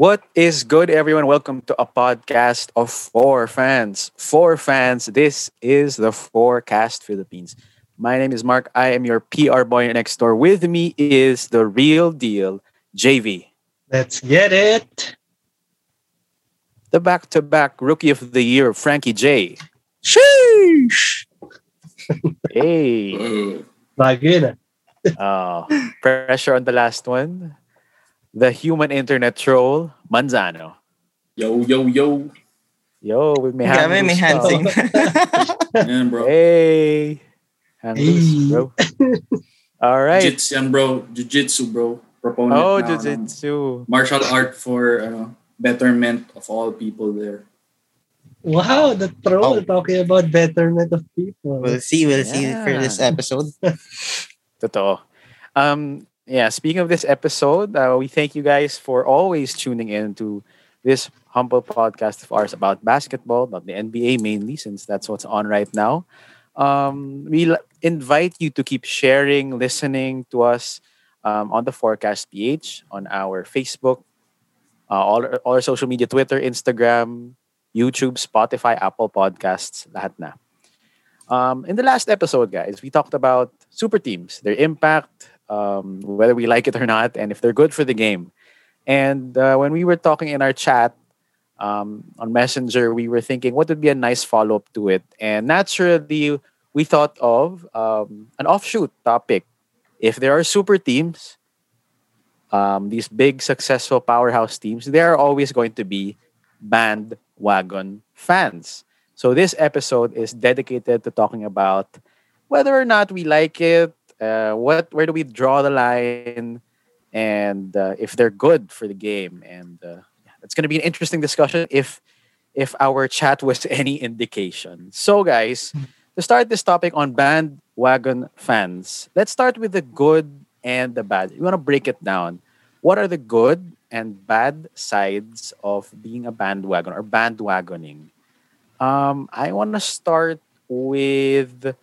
What is good, everyone? Welcome to a podcast of four fans. Four fans. This is the Fourcast Philippines. My name is Mark. I am your PR boy next door. With me is the real deal, JV. Let's get it. The back to back rookie of the year, Frankie Jay. Sheesh. Hey. Bago yun ah. Uh, pressure on the last one. The human internet troll, Manzano. Yo, yo, yo. Yo, with me Grabe, may hand hand sign. Yan, bro. Hey. Hang loose, bro. All right. Jiu-jitsu yan, bro. Jiu-jitsu, bro. Proponent Oh, na jiu-jitsu. Martial art for ano, betterment of all people there. Wow, the troll Oh. talking about betterment of people. We'll see, we'll see for this episode. Totoo. Um, yeah, speaking of this episode, uh, we thank you guys for always tuning in to this humble podcast of ours about basketball, about the NBA mainly, since that's what's on right now. Um, we l- invite you to keep sharing, listening to us um, on the Fourcast PH, on our Facebook, uh, all, our- all our social media, Twitter, Instagram, YouTube, Spotify, Apple Podcasts, lahat na. Um, in the last episode, guys, we talked about super teams, their impact, um, whether we like it or not, and if they're good for the game. And uh, when we were talking in our chat um, on Messenger, we were thinking what would be a nice follow up to it. And naturally, we thought of um, an offshoot topic. If there are super teams, um, these big successful powerhouse teams, there are always going to be bandwagon fans. So this episode is dedicated to talking about whether or not we like it, uh, what where do we draw the line, and uh, if they're good for the game. And uh, it's going to be an interesting discussion if if our chat was any indication. So guys, to start this topic on bandwagon fans, let's start with the good and the bad. You want to break it down. What are the good and bad sides of being a bandwagon or bandwagoning? Um, I want to start with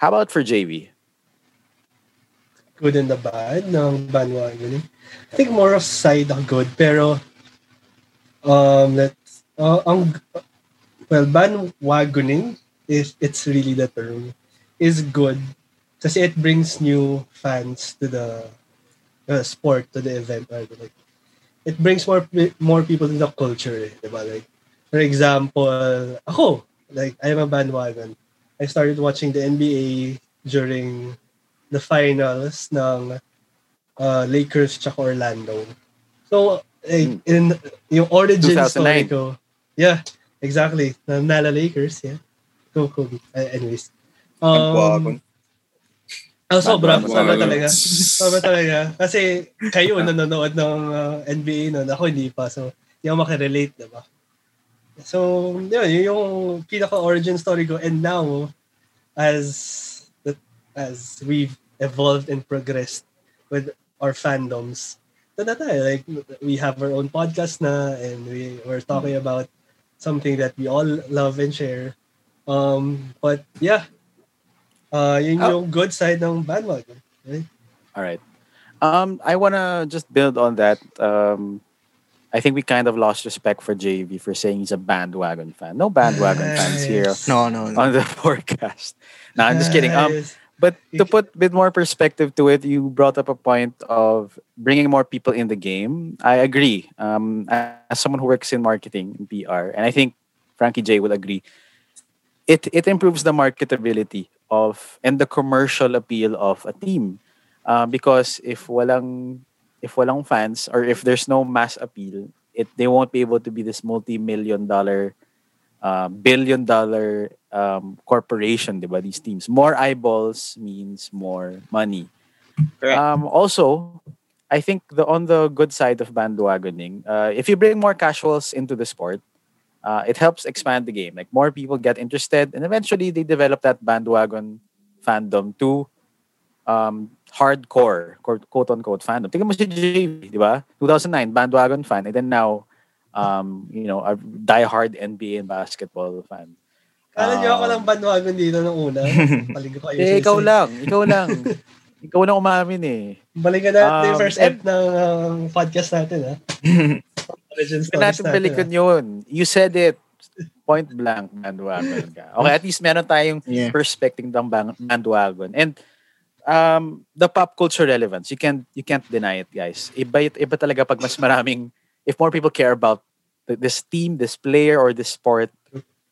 how about for JV? Good and the bad ng bandwagon. I think more of side ang good, pero um, let's, uh, ang, well, bandwagoning, is it's really the term, is good kasi it brings new fans to the uh, sport, to the event. Like, it brings more more people to the culture, eh, diba? Like, for example, ako, like, I'm a bandwagon. I started watching the NBA during the finals ng uh, Lakers tsaka Orlando. So, eh, in yung origin 2009. story ko, yeah, exactly. Nanalo Lakers, yeah. Go Kobe. Uh, anyways. Um, oh, sobra. Sobra talaga. Sobra talaga. Kasi kayo nanonood ng uh, NBA noon. Ako hindi pa. So, hindi ako makirelate, diba? So, yun, yun yung pinaka-origin story ko. And now, as as we've evolved and progressed with our fandoms, ito na tayo. Like, we have our own podcast na and we, we're talking about something that we all love and share. Um, but yeah, uh, yun How- yung good side ng bandwagon. Right? All right. Um, I want to just build on that. Um, I think we kind of lost respect for JV for saying he's a bandwagon fan. No bandwagon fans here No, no, no. on the Fourcast. No, I'm just kidding. Um, Nice. But to put a bit more perspective to it, you brought up a point of bringing more people in the game. I agree. Um, as someone who works in marketing and PR, and I think Frankie Jay will agree, it it improves the marketability of and the commercial appeal of a team. Um, because if walang if walang fans or if there's no mass appeal, it they won't be able to be this multi-million dollar uh, billion dollar um, corporation, diba? These teams. More eyeballs means more money. Correct. Um, also, I think the on the good side of bandwagoning, uh, if you bring more casuals into the sport, uh, it helps expand the game. Like more people get interested, and eventually they develop that bandwagon fandom to um, hardcore, quote, quote unquote fandom. Tingnan mo si JV, di ba? 2009, bandwagon fan, and then now, um, you know, a die-hard NBA and basketball fan. Kala niyo ako Um, lang bandwagon dito nung una. Balikan ko kayo. Eh, ikaw lang. Ikaw lang. ikaw lang umamin eh. Balikan natin Um, yung first ep ng um, podcast natin, ha? Origin Hindi natin balikan yun. You said it. Point blank, bandwagon ka. Okay, at least meron tayong Yeah. perspective ng bang- bandwagon. And um, the pop culture relevance, you can't you can't deny it, guys. Iba, iba talaga pag mas maraming, if more people care about th- this team, this player, or this sport,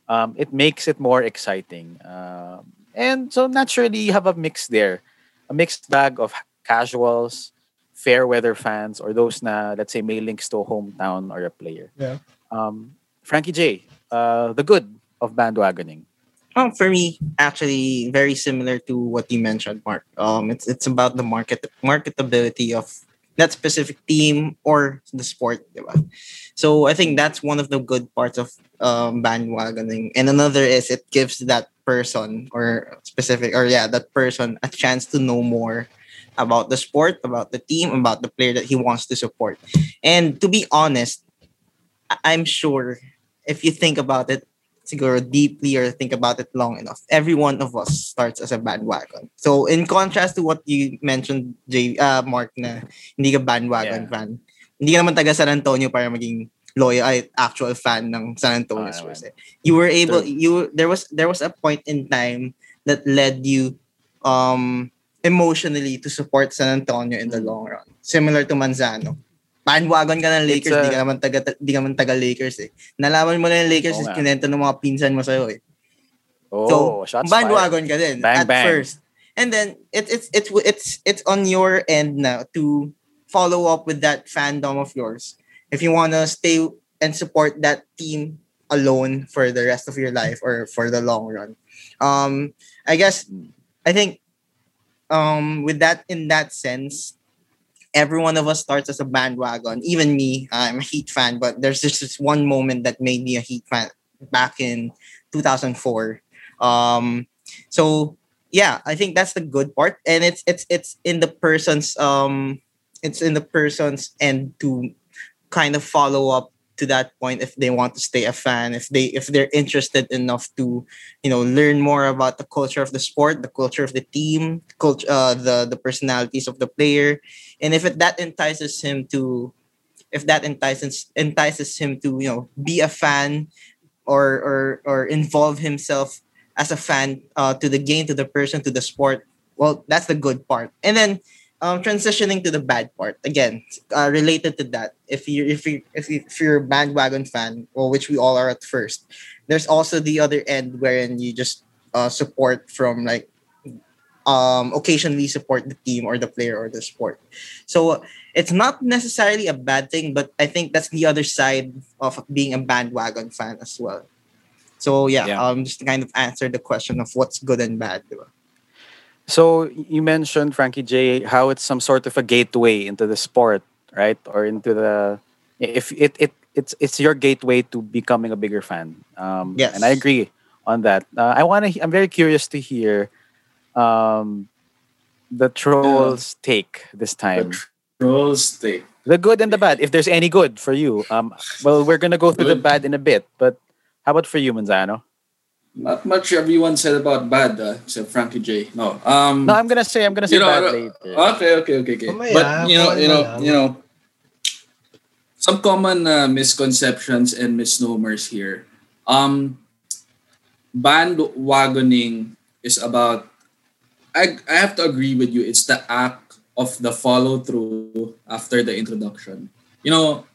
um, it makes it more exciting. Um, and so naturally, you have a mix there. A mixed bag of casuals, fair weather fans, or those na, let's say, may links to a hometown or a player. Yeah. Um, Frankie Jay, uh, the good of bandwagoning. Oh, for me, actually, very similar to what you mentioned, Mark. Um, it's it's about the market marketability of that specific team or the sport, diba? So I think that's one of the good parts of um, bandwagoning. And another is it gives that person or specific or yeah, that person a chance to know more about the sport, about the team, about the player that he wants to support. And to be honest, I'm sure if you think about it siguro deeply or think about it long enough, every one of us starts as a bandwagon. So in contrast to what you mentioned, Jay, uh, Mark, na hindi ka bandwagon Yeah. fan. Hindi ka naman taga San Antonio para maging loyal, ay, actual fan ng San Antonio Ah, Spurs. eh. You were able, True. you there was there was a point in time that led you um emotionally to support San Antonio in the long run. Similar to Manzano. Bandwagon ka ng Lakers, di a- ka naman taga di ka naman taga Lakers eh. Nalaman mo na yung Lakers Oo is kinento ng mga pinsan mo sa'yo eh. Oh, shots fired. bandwagon ka din Bang, at bang. first. And then it, it's it's it's it's on your end now to follow up with that fandom of yours. If you want to stay and support that team alone for the rest of your life or for the long run. Um I guess I think um with that in that sense every one of us starts as a bandwagon. Even me, I'm a Heat fan, but there's just this one moment that made me a Heat fan back in 2004. Um, so yeah, I think that's the good part, and it's it's it's in the person's um, it's in the person's end to kind of follow up to that point if they want to stay a fan if they if they're interested enough to you know learn more about the culture of the sport the culture of the team culture uh, the the personalities of the player and if it, that entices him to if that entices entices him to you know be a fan or or or involve himself as a fan uh, to the game to the person to the sport well that's the good part. And then um, transitioning to the bad part again uh, related to that if you if you if, you, if you're a bandwagon fan well which we all are at first there's also the other end wherein you just uh, support from like um, occasionally support the team or the player or the sport so it's not necessarily a bad thing but i think that's the other side of being a bandwagon fan as well so yeah, Yeah. um just to kind of answer the question of what's good and bad diba? So you mentioned Frankie Jay how it's some sort of a gateway into the sport, right? Or into the if it, it it's it's your gateway to becoming a bigger fan. Um, Yes. and I agree on that. Uh, I want to. I'm very curious to hear um, the trolls' take this time. The trolls take. The good and the bad, if there's any good for you. Um, well, we're gonna go through the bad in a bit, but how about for you, Manzano? Not much everyone said about bad, uh, except Frankie Jay. No. Um, No, I'm gonna say I'm gonna say you know, bad later. Okay, okay, okay, okay. Mamaya, but you know, you know, mamaya. you know, some common uh, misconceptions and misnomers here. Um, bandwagoning is about. I I have to agree with you. It's the act of the follow through after the introduction. You know,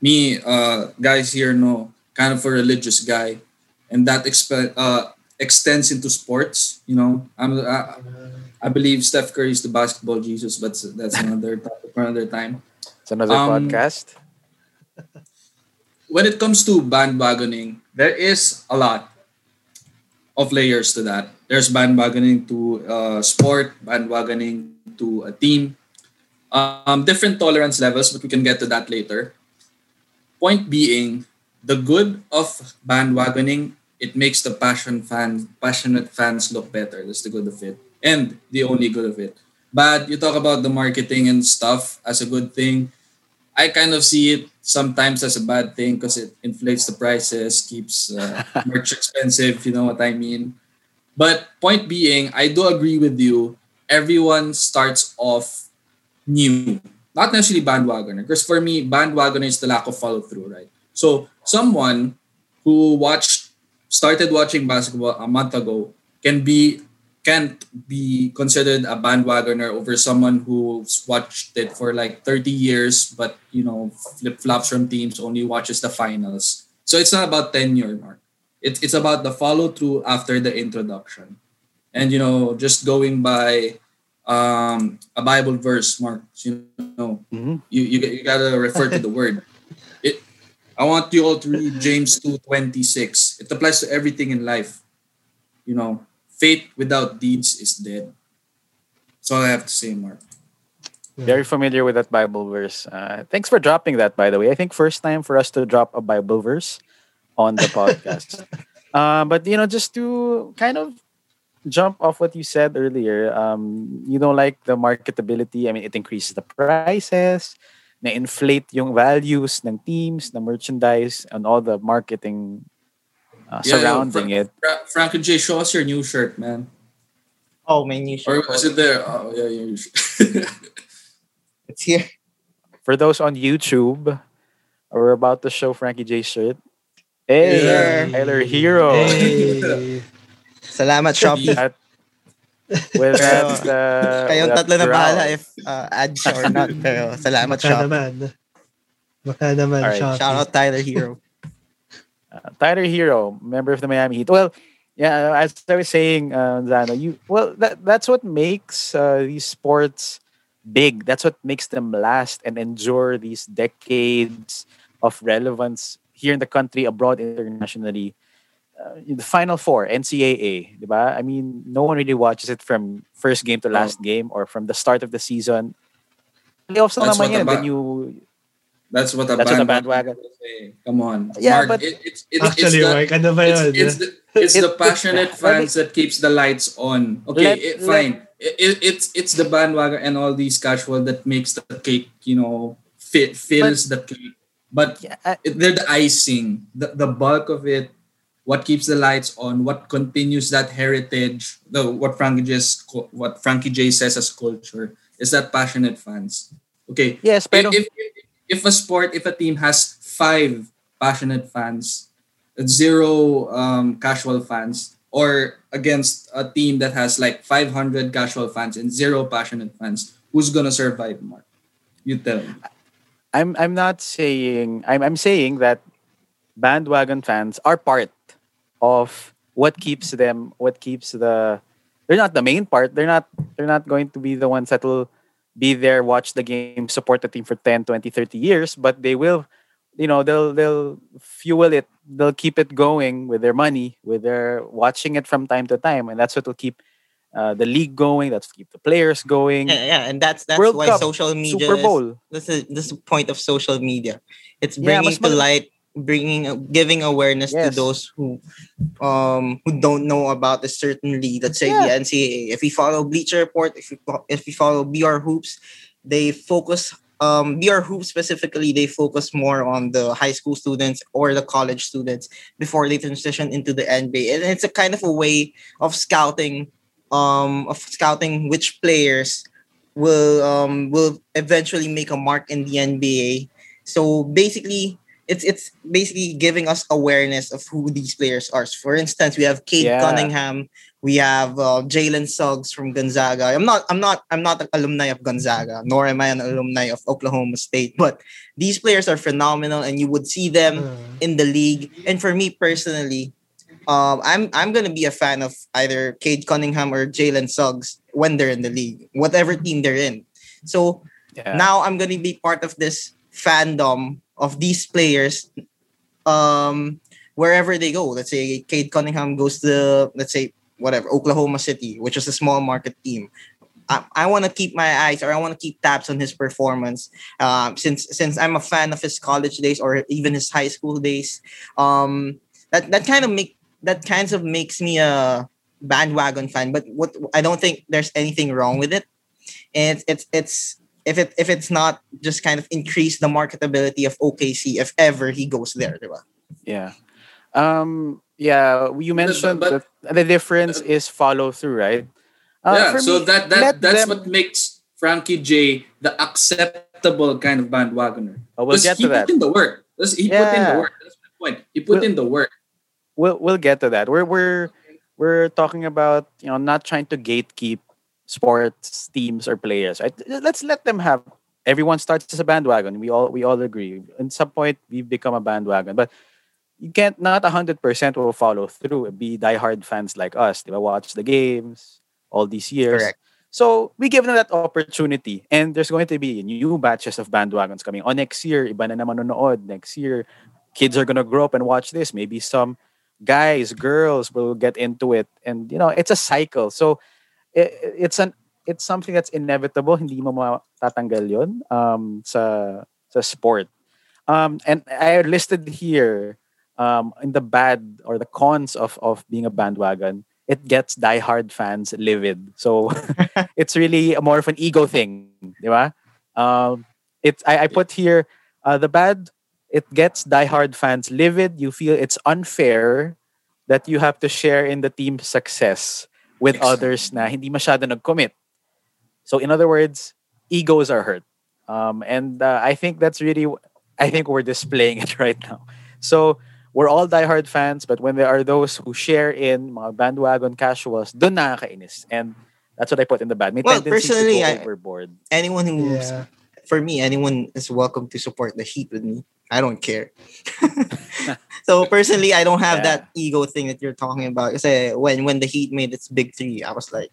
me, uh, guys here know kind of a religious guy, and that exp- uh, extends into sports. You know, I'm. I, I believe Steph Curry is the basketball Jesus, but that's another topic for another time. It's another um, podcast. When it comes to bandwagoning, there is a lot of layers to that. There's bandwagoning to uh, sport, bandwagoning to a team, um, different tolerance levels, but we can get to that later. Point being, the good of bandwagoning, it makes the passion fan, passionate fans look better. That's the good of it, and the only good of it. But you talk about the marketing and stuff as a good thing. I kind of see it sometimes as a bad thing because it inflates the prices, keeps uh, merch expensive. You know what I mean. But point being, I do agree with you. Everyone starts off new. not necessarily bandwagoner. Because for me, bandwagoner is the lack of follow through, right? So someone who watched, started watching basketball a month ago can be can't be considered a bandwagoner over someone who's watched it for like 30 years but you know flip flops from teams only watches the finals so it's not about tenure mark it, it's about the follow through after the introduction. And you know just going by um, a bible verse mark you know Mhm. you, you, you gotta refer to the word. It i want you all to read james 2.26 it applies to everything in life. You know faith without deeds is dead. That's all i have to say mark. Very familiar with that Bible verse. Uh, thanks for dropping that, by the way. I think first time for us to drop a Bible verse on the podcast. uh, but you know, just to kind of jump off what you said earlier, um, you don't like the marketability. I mean, it increases the prices, na-inflate yung values ng teams, the merchandise, and all the marketing uh, Yeah, surrounding yeah, it. Fra- Frank and Jay, show us your new shirt, man. Oh, my new Or shirt. is it there? Oh, yeah, yeah. your shirt. It's here. For those on YouTube, we're about to show Frankie Jay's shirt. Hey, Yeah. Tyler Herro. Hey. Salamat, Shopee. That, with that, uh, Kayong with tatlo na growl. bahala if uh, add siya or not. Pero salamat, Baka Shopee. naman. Baka naman, Alright, Shopee. Shout out Tyler Herro. Uh, Tyler Herro, member of the Miami Heat. Well, yeah, as I was saying, uh, Zano, you well that that's what makes uh, these sports big. That's what makes them last and endure these decades of relevance here in the country, abroad, internationally. Uh, in the Final Four, NCAA, diba? I mean, no one really watches it from first game to last game or from the start of the season. Playoffs na That's naman what yan. the ba- Then you That's what a That's what a bandwagon. bandwagon- will. Come on, Yeah, Mark. but- it, it's it's Actually, it's the, Mark, ano ba it's, yun? it's the, it's the passionate fans that keeps the lights on. Okay, Let- it, let- fine. It, it- it's it's the bandwagon and all these casual that makes the cake, you know, fit fills the cake. But yeah, I- they're the icing. The the bulk of it, what keeps the lights on, what continues that heritage, the what Frankie Jay what Frankie Jay says as culture is that passionate fans. Okay, yes, pero if, if, if a sport, if a team has five passionate fans, zero um, casual fans, or against a team that has like 500 casual fans and zero passionate fans, who's gonna survive, Mark? You tell me. I'm I'm not saying I'm I'm saying that bandwagon fans are part of what keeps them what keeps the they're not the main part. They're not they're not going to be the ones that will be there watch the game support the team for 10 20 30 years but they will you know they'll they'll fuel it. They'll keep it going with their money with their watching it from time to time and that's what will keep uh, the league going that's keep the players going Yeah, yeah, and that's that's World why Cup, social media super is- bowl this is this is point of social media. It's Yeah, bringing mas to mag- light, bringing giving awareness to those who um who don't know about a certain league. Let's say the NCAA. If we follow Bleacher Report, if we if we follow BR Hoops, they focus um BR Hoops specifically. They focus more on the high school students or the college students before they transition into the NBA, and it's a kind of a way of scouting um of scouting which players will um will eventually make a mark in the NBA. So basically it's it's basically giving us awareness of who these players are. For instance, we have Cade Yeah. Cunningham, we have uh, Jalen Suggs from Gonzaga. I'm not I'm not I'm not an alumni of Gonzaga, nor am I an alumni of Oklahoma State, but these players are phenomenal and you would see them Uh, in the league. And for me personally, um, I'm I'm gonna be a fan of either Cade Cunningham or Jalen Suggs when they're in the league, whatever team they're in. So yeah. now I'm gonna be part of this fandom of these players, um, wherever they go. Let's say Cade Cunningham goes to let's say whatever Oklahoma City, which is a small market team. I, I want to keep my eyes or I want to keep tabs on his performance. Um, since since I'm a fan of his college days or even his high school days, um, that that kind of make that kind of makes me a bandwagon fan. But what I don't think there's anything wrong with it, and it's it's, it's if it if it's not just kind of increase the marketability of OKC if ever he goes there, diba? Yeah. Um yeah, you mentioned but- that the difference is follow through, right? Uh, yeah, so me, that that that's them- what makes Frankie Jay the acceptable kind of bandwagoner. Oh, we'll Because get he to that. put in the work. That's- He put in the Yeah. work. That's my point. He put Well- in the work. We'll we'll get to that. We're we're we're talking about you know not trying to gatekeep sports teams or players. Right? Let's let them have. Everyone starts as a bandwagon. We all we all agree. At some point, we've become a bandwagon, but you can't not hundred percent will follow through. Be diehard fans like us. They will watch the games all these years. Correct. So we give them that opportunity. And there's going to be new batches of bandwagons coming. On next year, iba na naman. Next year, kids are gonna grow up and watch this. Maybe some guys, girls will get into it. And you know, it's a cycle. So i- i- it's an it's something that's inevitable. Hindi mo matatanggal yun um, sa, sa sport. Um, and I listed here um, in the bad or the cons of, of being a bandwagon, it gets diehard fans livid. So it's really more of an ego thing, di ba? Um, it's I, I put here uh, the bad. It gets diehard fans livid. You feel it's unfair that you have to share in the team's success with Yes. others na hindi masyado nag-commit. So in other words, egos are hurt. Um, and uh, I think that's really, I think we're displaying it right now. So we're all diehard fans, but when there are those who share in mga bandwagon casuals, dun nakakainis. And that's what I put in the bad. May Well, tendency personally, to go I- overboard. Anyone who's Yeah. For me, anyone is welcome to support the Heat with me. I don't care. so personally, I don't have Yeah. that ego thing that you're talking about. Kasi when when the Heat made its big three, I was like,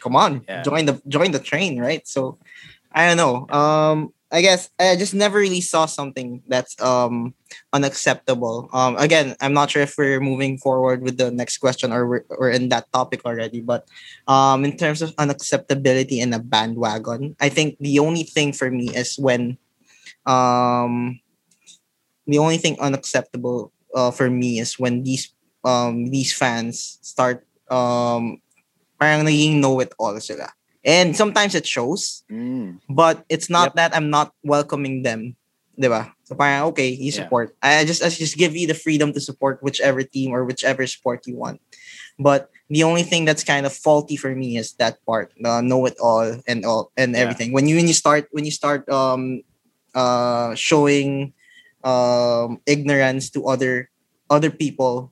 come on, Yeah. join the join the train, right? So I don't know. Um, I guess I just never really saw something that's um unacceptable. Um, again, I'm not sure if we're moving forward with the next question or we're, we're in that topic already. But um, in terms of unacceptability in a bandwagon, I think the only thing for me is when um the only thing unacceptable uh, for me is when these um these fans start um parang naging know it all sila. And sometimes it shows, Mm. but it's not Yep. that I'm not welcoming them. Diba? So parang okay, you Yeah. support. I just I just give you the freedom to support whichever team or whichever sport you want. But the only thing that's kind of faulty for me is that part, uh, know it all and all and Yeah. everything. When you when you start when you start um uh showing um ignorance to other other people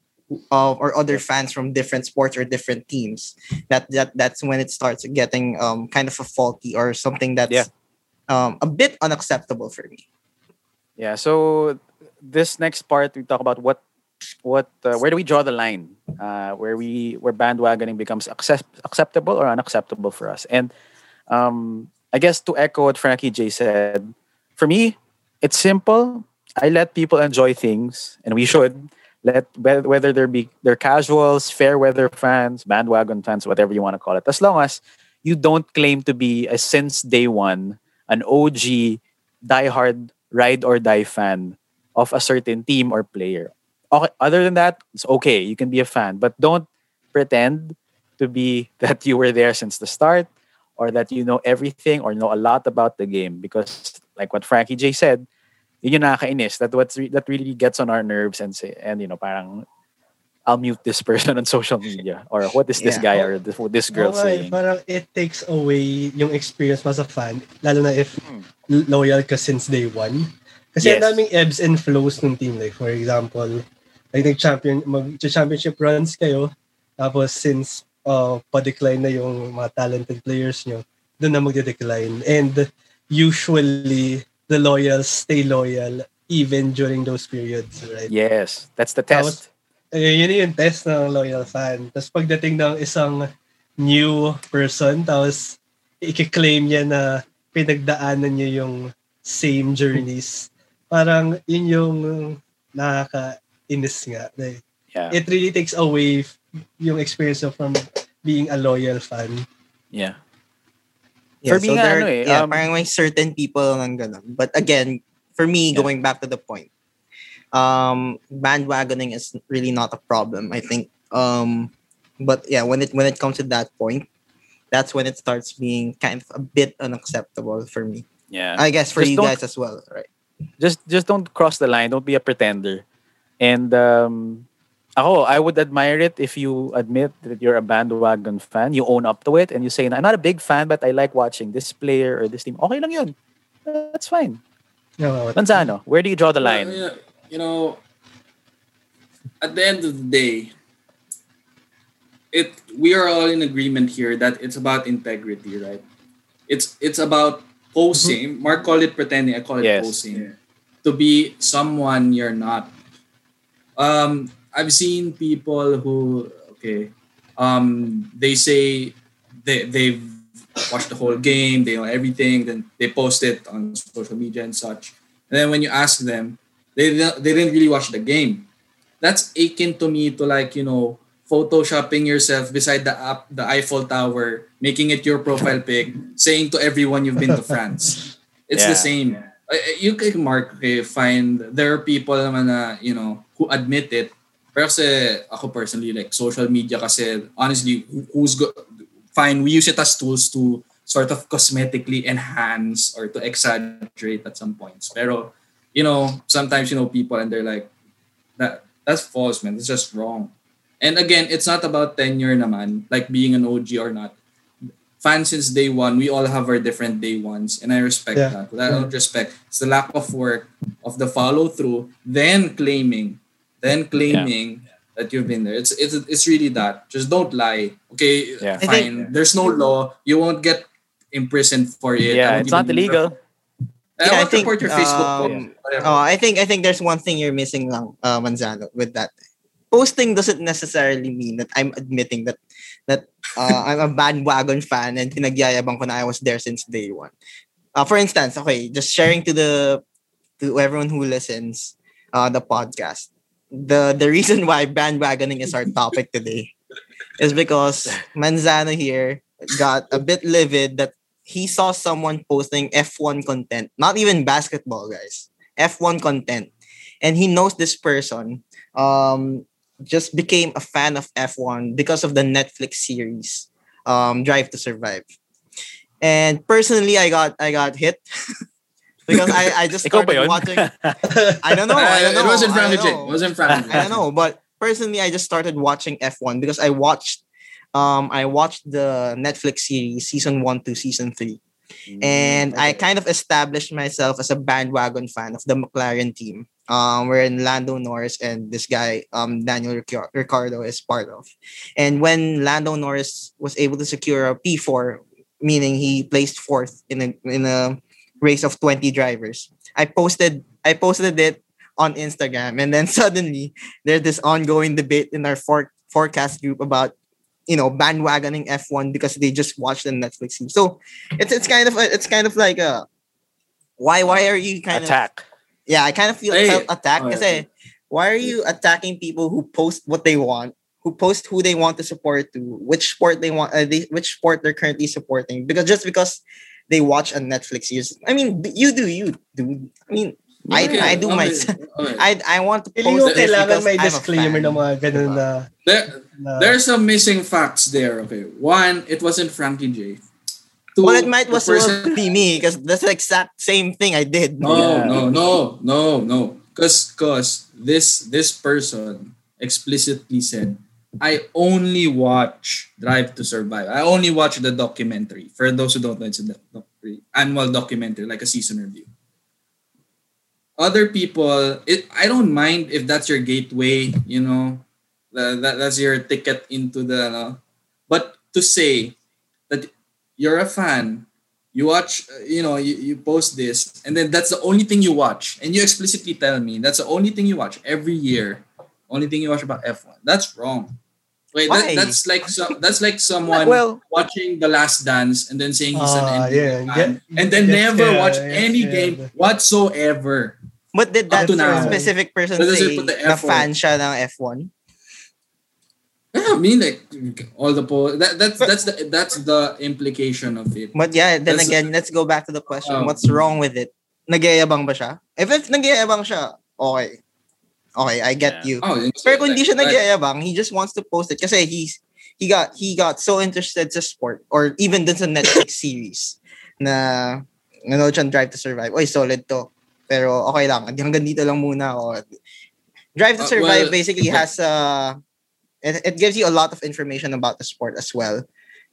uh, or other fans from different sports or different teams that that that's when it starts getting um kind of a faulty or something that's Yeah. um a bit unacceptable for me. Yeah. So this next part we talk about what what uh, where do we draw the line? Uh, where we where bandwagoning becomes accept, acceptable or unacceptable for us. And um, I guess to echo what Frankie Jay said for me it's simple. I let people enjoy things and we should let whe- whether there be they're casuals fair weather fans bandwagon fans whatever you want to call it as long as you don't claim to be a since day one an OG diehard ride or die fan of a certain team or player. Other than that, it's okay. You can be a fan, but don't pretend to be that you were there since the start or that you know everything or know a lot about the game because like what Frankie Jay said, yun yung nakakainis. That what's re- that really gets on our nerves and say and you know parang I'll mute this person on social media or what is this Yeah. guy or this, this girl eh, saying. parang it takes away yung experience mo as a fan, lalo na if Hmm. loyal ka since day one. Kasi Yes. ang daming ebbs and flows ng team. Like, for example, like nag-champion, mag-championship runs kayo, tapos since uh, pa-decline na yung mga talented players nyo, doon na magde-decline. And usually, the loyals stay loyal even during those periods, right? Yes, that's the Tapos, test. Eh, yun yung test ng loyal fan. Tapos pagdating ng isang new person, tapos i-claim niya na pinagdaanan niya yung same journeys. Parang yun yung nakaka-inis nga. Like, Yeah. It really takes away yung experience of from being a loyal fan. Yeah. Yeah, For me nga, there- ano eh, yeah, um, parang may certain people ng ganun. But again, for me, Yeah. going back to the point, um, bandwagoning is really not a problem. I think. Um, but yeah, when it when it comes to that point, that's when it starts being kind of a bit unacceptable for me. Yeah. I guess for Just you guys as well, right? just just don't cross the line. Don't be a pretender. And um ako, I would admire it if you admit that you're a bandwagon fan. You own up to it and you say, I'm not a big fan, but I like watching this player or this team. Okay lang yun. That's fine. No, Manzano, where do you draw the line? You know, at the end of the day, it we are all in agreement here that it's about integrity, right? It's it's about posing. Mark called it pretending. I call it Yes. posing. To be someone you're not. Um, I've seen people who okay, um, they say they they've watched the whole game, they know everything, then they post it on social media and such. And then when you ask them, they didn't- they didn't really watch the game. That's akin to me to like you know photoshopping yourself beside the app, the Eiffel Tower, making it your profile pic, saying to everyone you've been to France. It's the same. Uh, You can mark, okay, find there are people naman na, you know, who admit it. Pero kasi ako personally, like social media kasi, honestly, who- who's go, fine, we use it as tools to sort of cosmetically enhance or to exaggerate at some points. Pero, you know, sometimes, you know, people and they're like, that that's false, man. It's just wrong. And again, it's not about tenure naman, like being an OG or not. Fans since day one, we all have our different day ones, and I respect Yeah. that. With that I don't respect. It's the lack of work, of the follow through, then claiming, then claiming that you've been there. It's it's it's really that. Just don't lie. Okay, Yeah. I fine. There's no law. You won't get imprisoned for it. Yeah, it's not illegal. I Yeah, I won't think, report your Facebook um, post. Oh, I think I think there's one thing you're missing lang, uh, Manzano, with that. Posting doesn't necessarily mean that I'm admitting that that uh, I'm a bandwagon fan and pinagyayabang ko na I was there since day one. Uh, for instance, okay, just sharing to the to everyone who listens uh, the podcast. The the reason why bandwagoning is our topic today is because Manzano here got a bit livid that he saw someone posting F1 content, not even basketball, guys. F1 content. And he knows this person um, just became a fan of F1 because of the Netflix series um, Drive to Survive. And personally, I got I got hit because I, I just started watching. I don't know. I don't know. It wasn't I Frankie don't know. It wasn't Frankie Jay. I don't know, but personally, I just started watching F1 because I watched, um, I watched the Netflix series season one to season three, and I kind of established myself as a bandwagon fan of the McLaren team. Um, wherein Lando Norris and this guy, um, Daniel Ricci- Ricciardo is part of. And when Lando Norris was able to secure a P4, meaning he placed fourth in a in a race of 20 drivers, I posted I posted it on Instagram, and then suddenly there's this ongoing debate in our for- Fourcast group about you know bandwagoning F1 because they just watched the Netflix series. So it's it's kind of a, it's kind of like a why why are you kind of Attack. yeah I kind of feel Hey. felt attacked Oh, yeah. why are you attacking people who post what they want who post who they want to support to which sport they want uh, they, which sport they're currently supporting because just because they watch on Netflix series I mean you do you do. I mean I Okay, I do okay, myself okay. I I want to Feeling post ko this kailangan because may I'm a disclaimer fan. na mga ganun na, There, na there's some missing facts there. Okay, one, it wasn't Frankie Jay. Two, Well, it might the was well person- be me because that's the exact same thing I did. No, Yeah. no, no, no, no. Cause, cause this this person explicitly said, I only watch Drive to Survive. I only watch the documentary. For those who don't know, it's a doc- annual documentary, like a season review. Other people, it, I don't mind if that's your gateway, you know, that, that that's your ticket into the, ano. but to say that you're a fan you watch uh, you know you, you post this and then that's the only thing you watch and you explicitly tell me that's the only thing you watch every year only thing you watch about f1 that's wrong wait that, that's like so, that's like someone Well- watching the last dance and then saying he's Ah, an NBA yeah, fan, and then never scared, watch yeah, any game whatsoever But did that specific person does say it put the na fan siya ng F1? yeah, I mean like all the po- that, that's that's the that's the implication of it But yeah, then That's- again, let's go back to the question. Oh. What's wrong with it? Nagyayabang ba siya? If if nagyayabang siya, okay. Okay, I get Yeah. you. oh, you Pero kung hindi siya like- nagyayabang, he just wants to post it kasi he's he got he got so interested sa sport or even dun sa Netflix series na nanood siyang Drive to Survive. Oy, solid to. Pero okay lang. Hanggang dito lang muna ako. Drive to Uh, Survive well, basically has uh it, it gives you a lot of information about the sport as well.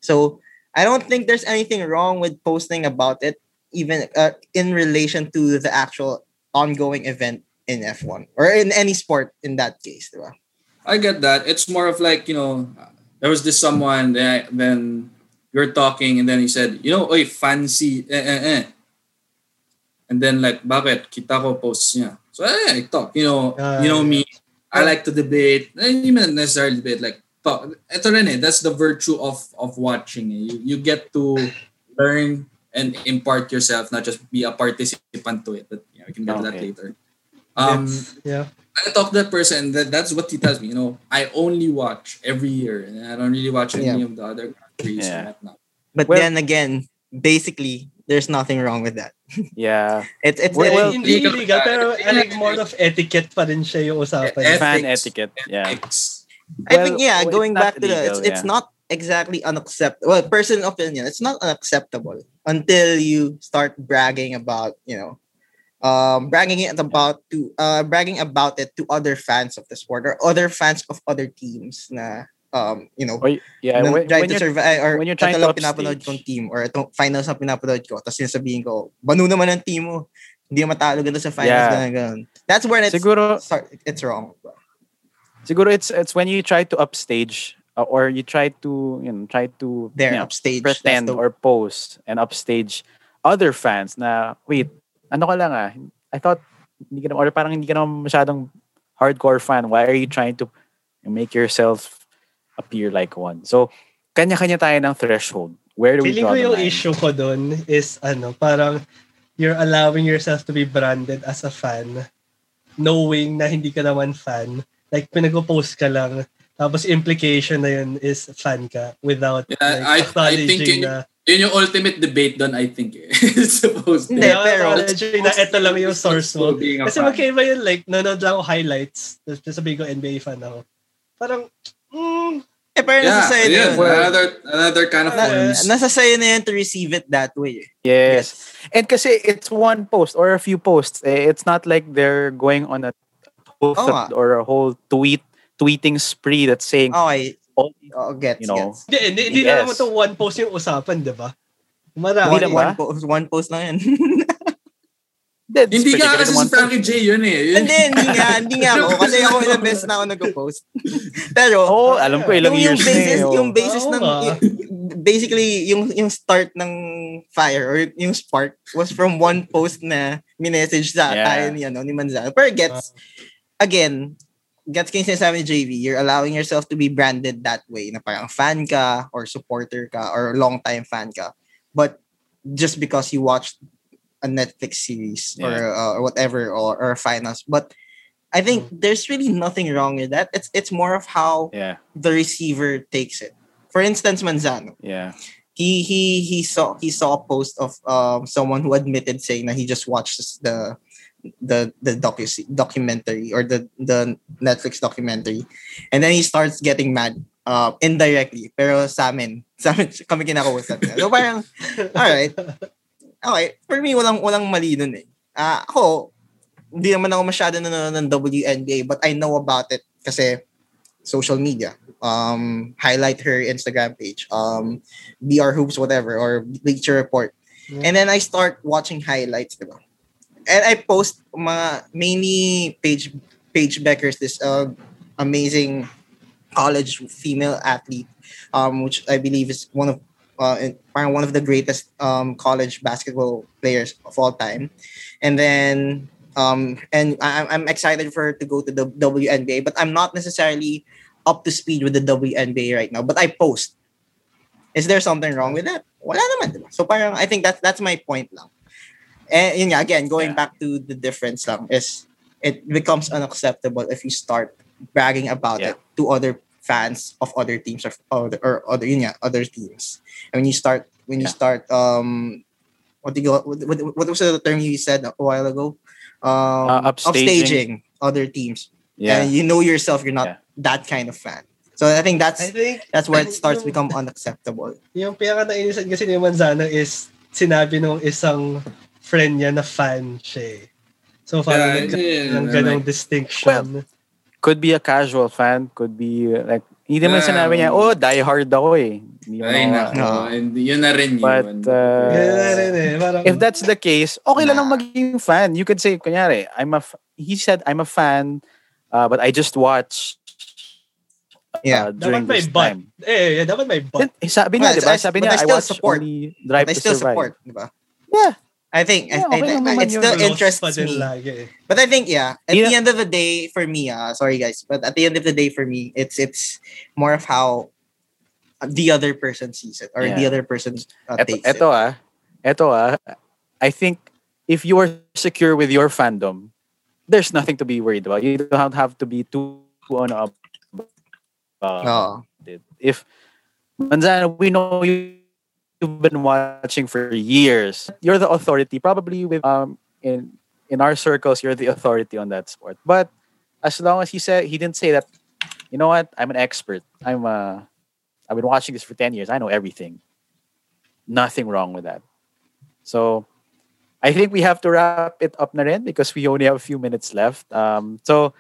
So I don't think there's anything wrong with posting about it. even uh, in relation to the actual ongoing event in F1 or in any sport in that case, diba? I get that. It's more of like, you know, there was this someone that then you're talking and then he said, you know, oy, fancy, eh, eh, eh. And then like, bakit? Kita ko posts niya. So, eh, I talk. You know, Ah, you know me. I like to debate. Eh, Hindi man necessarily debate. Like, talk. Ito rin eh. That's the virtue of of watching. Eh. You, you get to learn and impart yourself, not just be a participant to it. But you know, we can get to that later. Um, It's- yeah. I talk to that person, and that, that's what he tells me. You know, I only watch every year, and I don't really watch any Yeah. of the other countries Yeah. and. But Well- then again, basically, there's nothing wrong with that. Yeah. It's it's Well, well, hindi legal illegal, ka. pero I think more of etiquette pa rin siya yung usapan. Ethics. Fan etiquette. Yeah. Ethics. I think yeah, it's going not back to the illegal, it's it's yeah. not exactly unacceptable. Well, personal opinion, it's not unacceptable until you start bragging about you know, um, bragging it about to uh bragging about it to other fans of the sport or other fans of other teams na um you know Or, yeah. When, try when to survive or when you're trying to pinapanood kong team or itong finals na pinapanood ko tapos sinasabihin ko banu naman ang team mo hindi matalo ganda sa finals Yeah. ganun, ganun. that's when it's siguro, start, it's wrong siguro it's it's when you try to upstage uh, or you try to you know try to there you know, upstage pretend the- or post and upstage other fans na wait ano ka lang ah I thought hindi ka naman or parang hindi ka naman masyadong hardcore fan why are you trying to make yourself appear like one so kanya-kanya tayo ng threshold where do we Feeling draw ko the yung line issue ko dun is ano, parang you're allowing yourself to be branded as a fan knowing na hindi ka naman fan. Like, pinag-post ka lang. Tapos implication na yun is fan ka without Yeah, like, I- I think yun- na Yun yung ultimate debate doon, I think. Eh. It's supposed to. Hindi, Yeah, pero- acknowledging na ito lang yung source mo. Kasi fan. magkaiba yun, like, nanonood lang ako highlights. Tapos sasabihin ko, NBA fan ako. Parang, mm, eh pero Yeah, nasa sa'yo na yeah, yun another, another kind of Na- forms. nasa sa'yo na yun to receive it that way eh. yes and kasi it's one post or a few posts eh, it's not like they're going on a whole Oo nga. thread or a whole tweet tweeting spree that's saying Oh okay all oh, gets You know, gets hindi, hindi, hindi Yes. na naman to one post yung usapan, di ba? Marami. Hindi one, na one, post, one post lang yan That's Hindi nga kasi si Frankie J yun eh. Yun- hindi hindi nga hindi nga ako kasi ako ilang beses na ako nag-post pero Oh, alam ko ilang yung, yung years na basis eh, oh. yung basis Oo ng nga. y- basically yung yung start ng fire or yung spark was from one post na minessage sa Yeah. tayo ni ano ni Manzano pero gets again gets kayo sinasabi ni JV you're allowing yourself to be branded that way na parang fan ka or supporter ka or long time fan ka. But just because you watched a Netflix series or uh, or whatever or, or finals. But I think there's really nothing wrong with that. It's it's more of how yeah. the receiver takes it. For instance, Manzano, yeah. He he he saw he saw a post of um someone who admitted saying that he just watched the the the docu documentary or the the Netflix documentary, and then he starts getting mad uh indirectly. Pero sa amin, sa amin kami kinakausap niya. So parang, alright, okay. For me, walang walang mali nun eh. Ah, ako, hindi naman ako masyado nanonood ng WNBA, but I know about it kasi social media. Um, highlight her Instagram page. Um, BR Hoops, whatever, or Bleacher Report. And then I start watching highlights, diba? And I post mga mainly Paige Paige Bueckers, this uh, amazing college female athlete, um, which I believe is one of uh, one of the greatest um, college basketball players of all time. And then um, and I, I'm excited for her to go to the WNBA, but I'm not necessarily up to speed with the WNBA right now. But I post. Is there something wrong with that? Wala naman, diba? So parang I think that's that's my point lang. And yun nga, again, going Yeah. back to the difference lang is it becomes unacceptable if you start bragging about Yeah. it to other fans of other teams or other or other yun nga, other teams. And when you start when you Yeah. start um what do you what, what, what was the term you said a while ago? Um Uh, upstaging. upstaging other teams. yeah And you know yourself you're not Yeah. that kind of fan. So I think that's I think that's where it starts to yung- become unacceptable. Yung pinaka nainisan kasi ni Manzano is sinabi nung isang friend niya na fan siya eh. So parang Yeah, nagkaroon yeah, ng yeah, ganong like- distinction. could be a casual fan could be uh, like Hindi naman Yeah. sinabi niya, oh, die hard ako eh. Hindi mo Ay, naman- nako. No. And yun na rin yun. But, uh, Ganun na rin eh. Parang, if that's the case, okay lang Nah. nang maging fan. You could say, kunyari, I'm a, f- he said, I'm a fan, uh, but I just watch Yeah. uh, during Dapat may this but. time. eh, yeah, dapat may but. Then, eh, sabi niya, Well, di ba? I- Sabi but niya, I I, still watch support. only Drive But I to still Survive. support, di ba? Yeah. I think, Yeah, I, okay I, I, it still interests me. lagi eh. But I think yeah, at Yeah. the end of the day for me, uh, sorry guys, but at the end of the day for me, it's it's more of how the other person sees it or the other person uh, Eto, takes eto it. ah. Eto ah. I think if you are secure with your fandom, there's nothing to be worried about. You don't have to be too on up. Uh, No. it. If Manzano, we know you, you've been watching for years. You're the authority. Probably with um in in our circles, you're the authority on that sport. But as long as he said he didn't say that, you know what? I'm an expert. I'm uh I've been watching this for 10 years. I know everything. Nothing wrong with that. So I think we have to wrap it up na rin because we only have a few minutes left. Um, so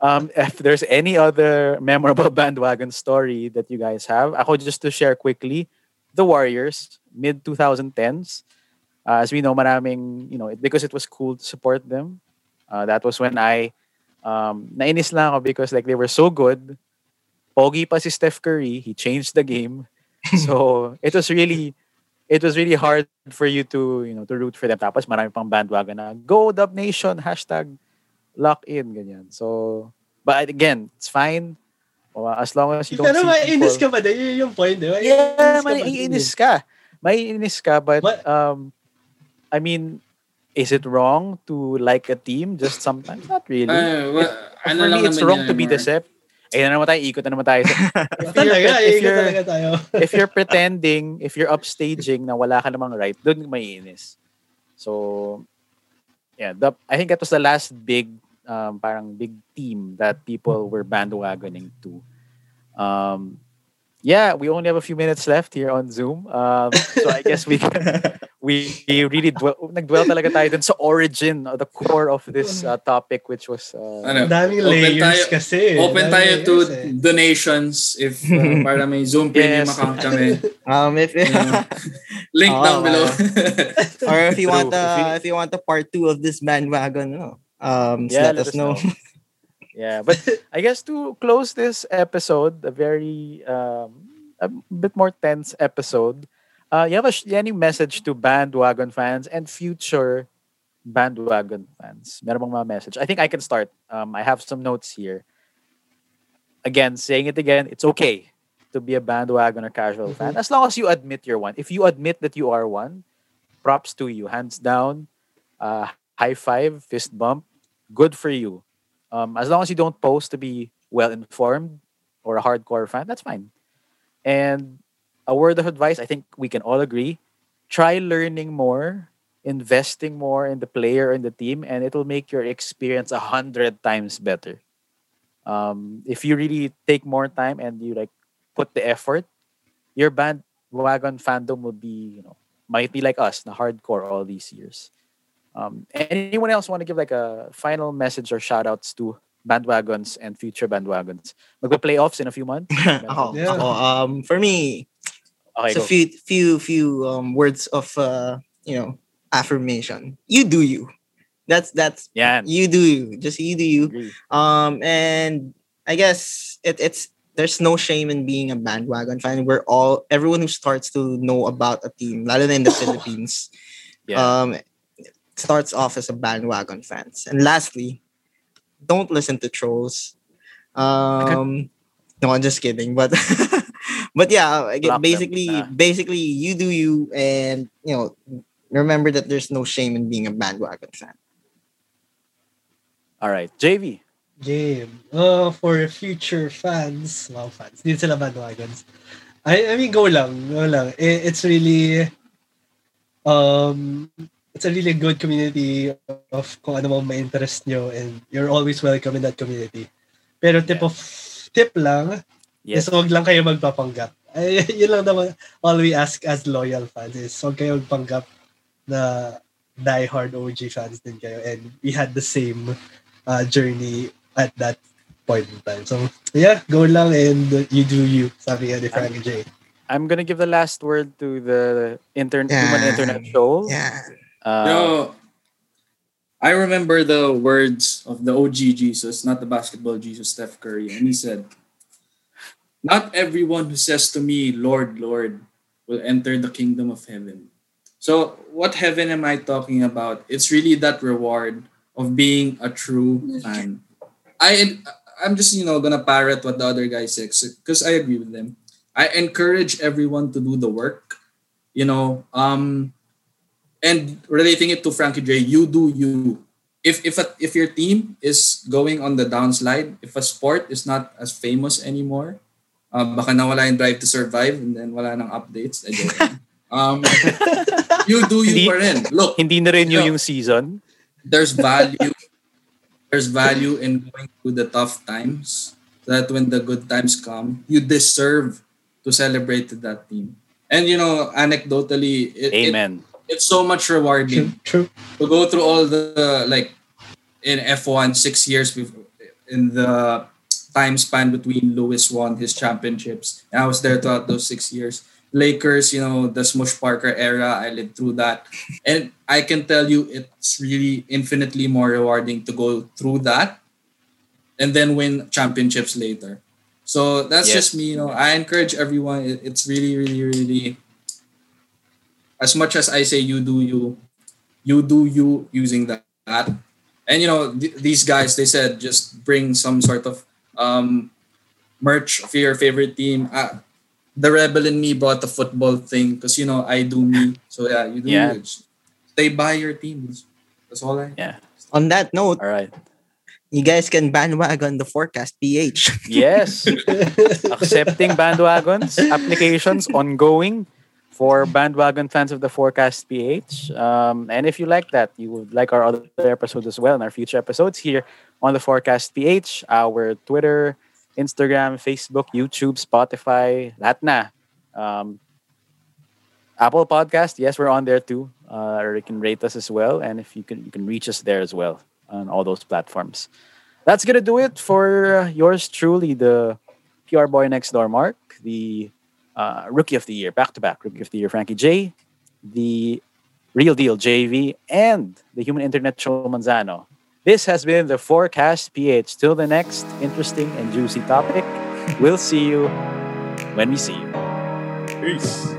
um, if there's any other memorable bandwagon story that you guys have, ako just to share quickly, the Warriors, mid 2010s. Uh, as we know, maraming, you know, it, because it was cool to support them. Uh, that was when I, um, nainis lang ako because like they were so good. Pogi pa si Steph Curry, he changed the game. so it was really, it was really hard for you to, you know, to root for them. Tapos marami pang bandwagon na, go Dub Nation, hashtag lock in, ganyan. So, but again, it's fine. Uh, as long as you don't Pero see mainis people- ka pa din. Yun yung point, di ba? Yeah, maiinis ka. Maiinis ka, but um, I mean, is it wrong to like a team just sometimes? Not really. Ay, well, For ano me, lang it's wrong to be deceptive. Eh, na naman tayo, ikot na naman tayo. if, you're, Talaga, if, you're, talaga tayo. if you're pretending, if you're upstaging na wala ka namang right, doon maiinis. So, yeah, the, I think that was the last big, um, parang big team that people were bandwagoning to. Um, yeah, we only have a few minutes left here on Zoom. Um, so I guess we we, we really dwell, nagdwell talaga tayo dun sa origin, or the core of this uh, topic, which was uh, Ano, Ang daming Open layers tayo- kasi. Open Daming tayo to eh. donations if uh, para may Zoom premium Yes. account kami. Um, if Yeah. Link Oh, down below. or if you True. want If uh, if you want a part two of this bandwagon, no, um, Yeah, let, us know. yeah, but I guess to close this episode, a very um, a bit more tense episode. Uh, you have a, any message to bandwagon fans and future bandwagon fans? Meron bang mga message? I think I can start. Um, I have some notes here. Again, saying it again, it's okay to be a bandwagon or casual fan as long as you admit you're one. If you admit that you are one, props to you, hands down. Uh, high five, fist bump. Good for you. Um, as long as you don't post to be well informed or a hardcore fan, that's fine. And a word of advice, I think we can all agree: try learning more, investing more in the player and the team, and it will make your experience a hundred times better. Um, if you really take more time and you like put the effort, your bandwagon fandom will be, you know, might be like us, the hardcore all these years. Um, anyone else want to give like a final message or shout outs to bandwagons and future bandwagons? Magpa-playoffs in a few months? oh, Yeah. ako, um, for me, Okay, so go. few few few um words of uh you know affirmation. You do you. That's that's yeah. you do you. Just you do you. Um, and I guess it, it's there's no shame in being a bandwagon fan. We're all everyone who starts to know about a team, lalo na in the Philippines, Yeah. um, starts off as a bandwagon fans. And lastly, don't listen to trolls. Um, no, I'm just kidding, but but yeah, again, Block them. basically, basically, you do you, and you know, remember that there's no shame in being a bandwagon fan. All right. JV. game. Uh, for future fans, mga fans, hindi sila bandwagons. I, I mean, go lang, go lang. I- it's really, um, it's a really good community of kung ano mang ma-interest nyo and you're always welcome in that community. Pero tip Yeah. of, tip lang, Yes. is huwag lang kayo magpapanggap. Ay, yun lang naman, all we ask as loyal fans is huwag kayo magpanggap na die-hard OG fans din kayo and we had the same uh, journey at that point in time. So, yeah, go lang and you do you, sabi nga ni Frankie J. I'm gonna give the last word to the intern Yeah. human internet show. Yeah. Uh, Yo, I remember the words of the OG Jesus, not the basketball Jesus, Steph Curry, and he said, "Not everyone who says to me, Lord, Lord, will enter the kingdom of heaven." So, what heaven am I talking about? It's really that reward of being a true fan. I I'm just you know gonna parrot what the other guy says because I agree with them. I encourage everyone to do the work. You know, um, and relating it to Frankie Jay, you do you. If if a, if your team is going on the downslide, if a sport is not as famous anymore, uh, baka nawala yung drive to survive and then wala nang updates. I joke lang. um, you do you Hindi- pa rin. Look, hindi na rin yun Yeah. yung season. there's value there's value in going through the tough times so that when the good times come you deserve to celebrate that team and you know anecdotally it, it- Amen. It's so much rewarding true. to go through all the like in F1 six years before in the time span between Lewis won his championships. And I was there throughout those six years. Lakers you know the Smush Parker era I lived through that. And I can tell you it's really infinitely more rewarding to go through that and then win championships later. So that's Yes. just me you know. I encourage everyone. It's really really really as much as I say you do you you do you using that. And you know, th- these guys, they said just bring some sort of um, merch of your favorite team. Uh, the rebel in me brought the football thing because you know I do me. So yeah, you do Yeah. you. Just Stay by your team. That's, that's all I. Yeah. On that note, All right. you guys can bandwagon the Fourcast PH. Yes. Accepting bandwagons, applications ongoing for bandwagon fans of the Fourcast PH. Um, and if you like that, you would like our other episodes as well, and our future episodes here on the Fourcast PH, our Twitter, Instagram, Facebook, YouTube, Spotify, lahat na. Um, Apple Podcast, yes, we're on there too. Uh, or you can rate us as well, and if you can, you can reach us there as well on all those platforms. That's gonna do it for yours truly, the PR boy next door, Mark, the uh, rookie of the year, back to back rookie of the year, Frankie Jay, the real deal JV, and the human internet show Manzano. This has been the Fourcast PH. Till the next interesting and juicy topic, we'll see you when we see you. Peace.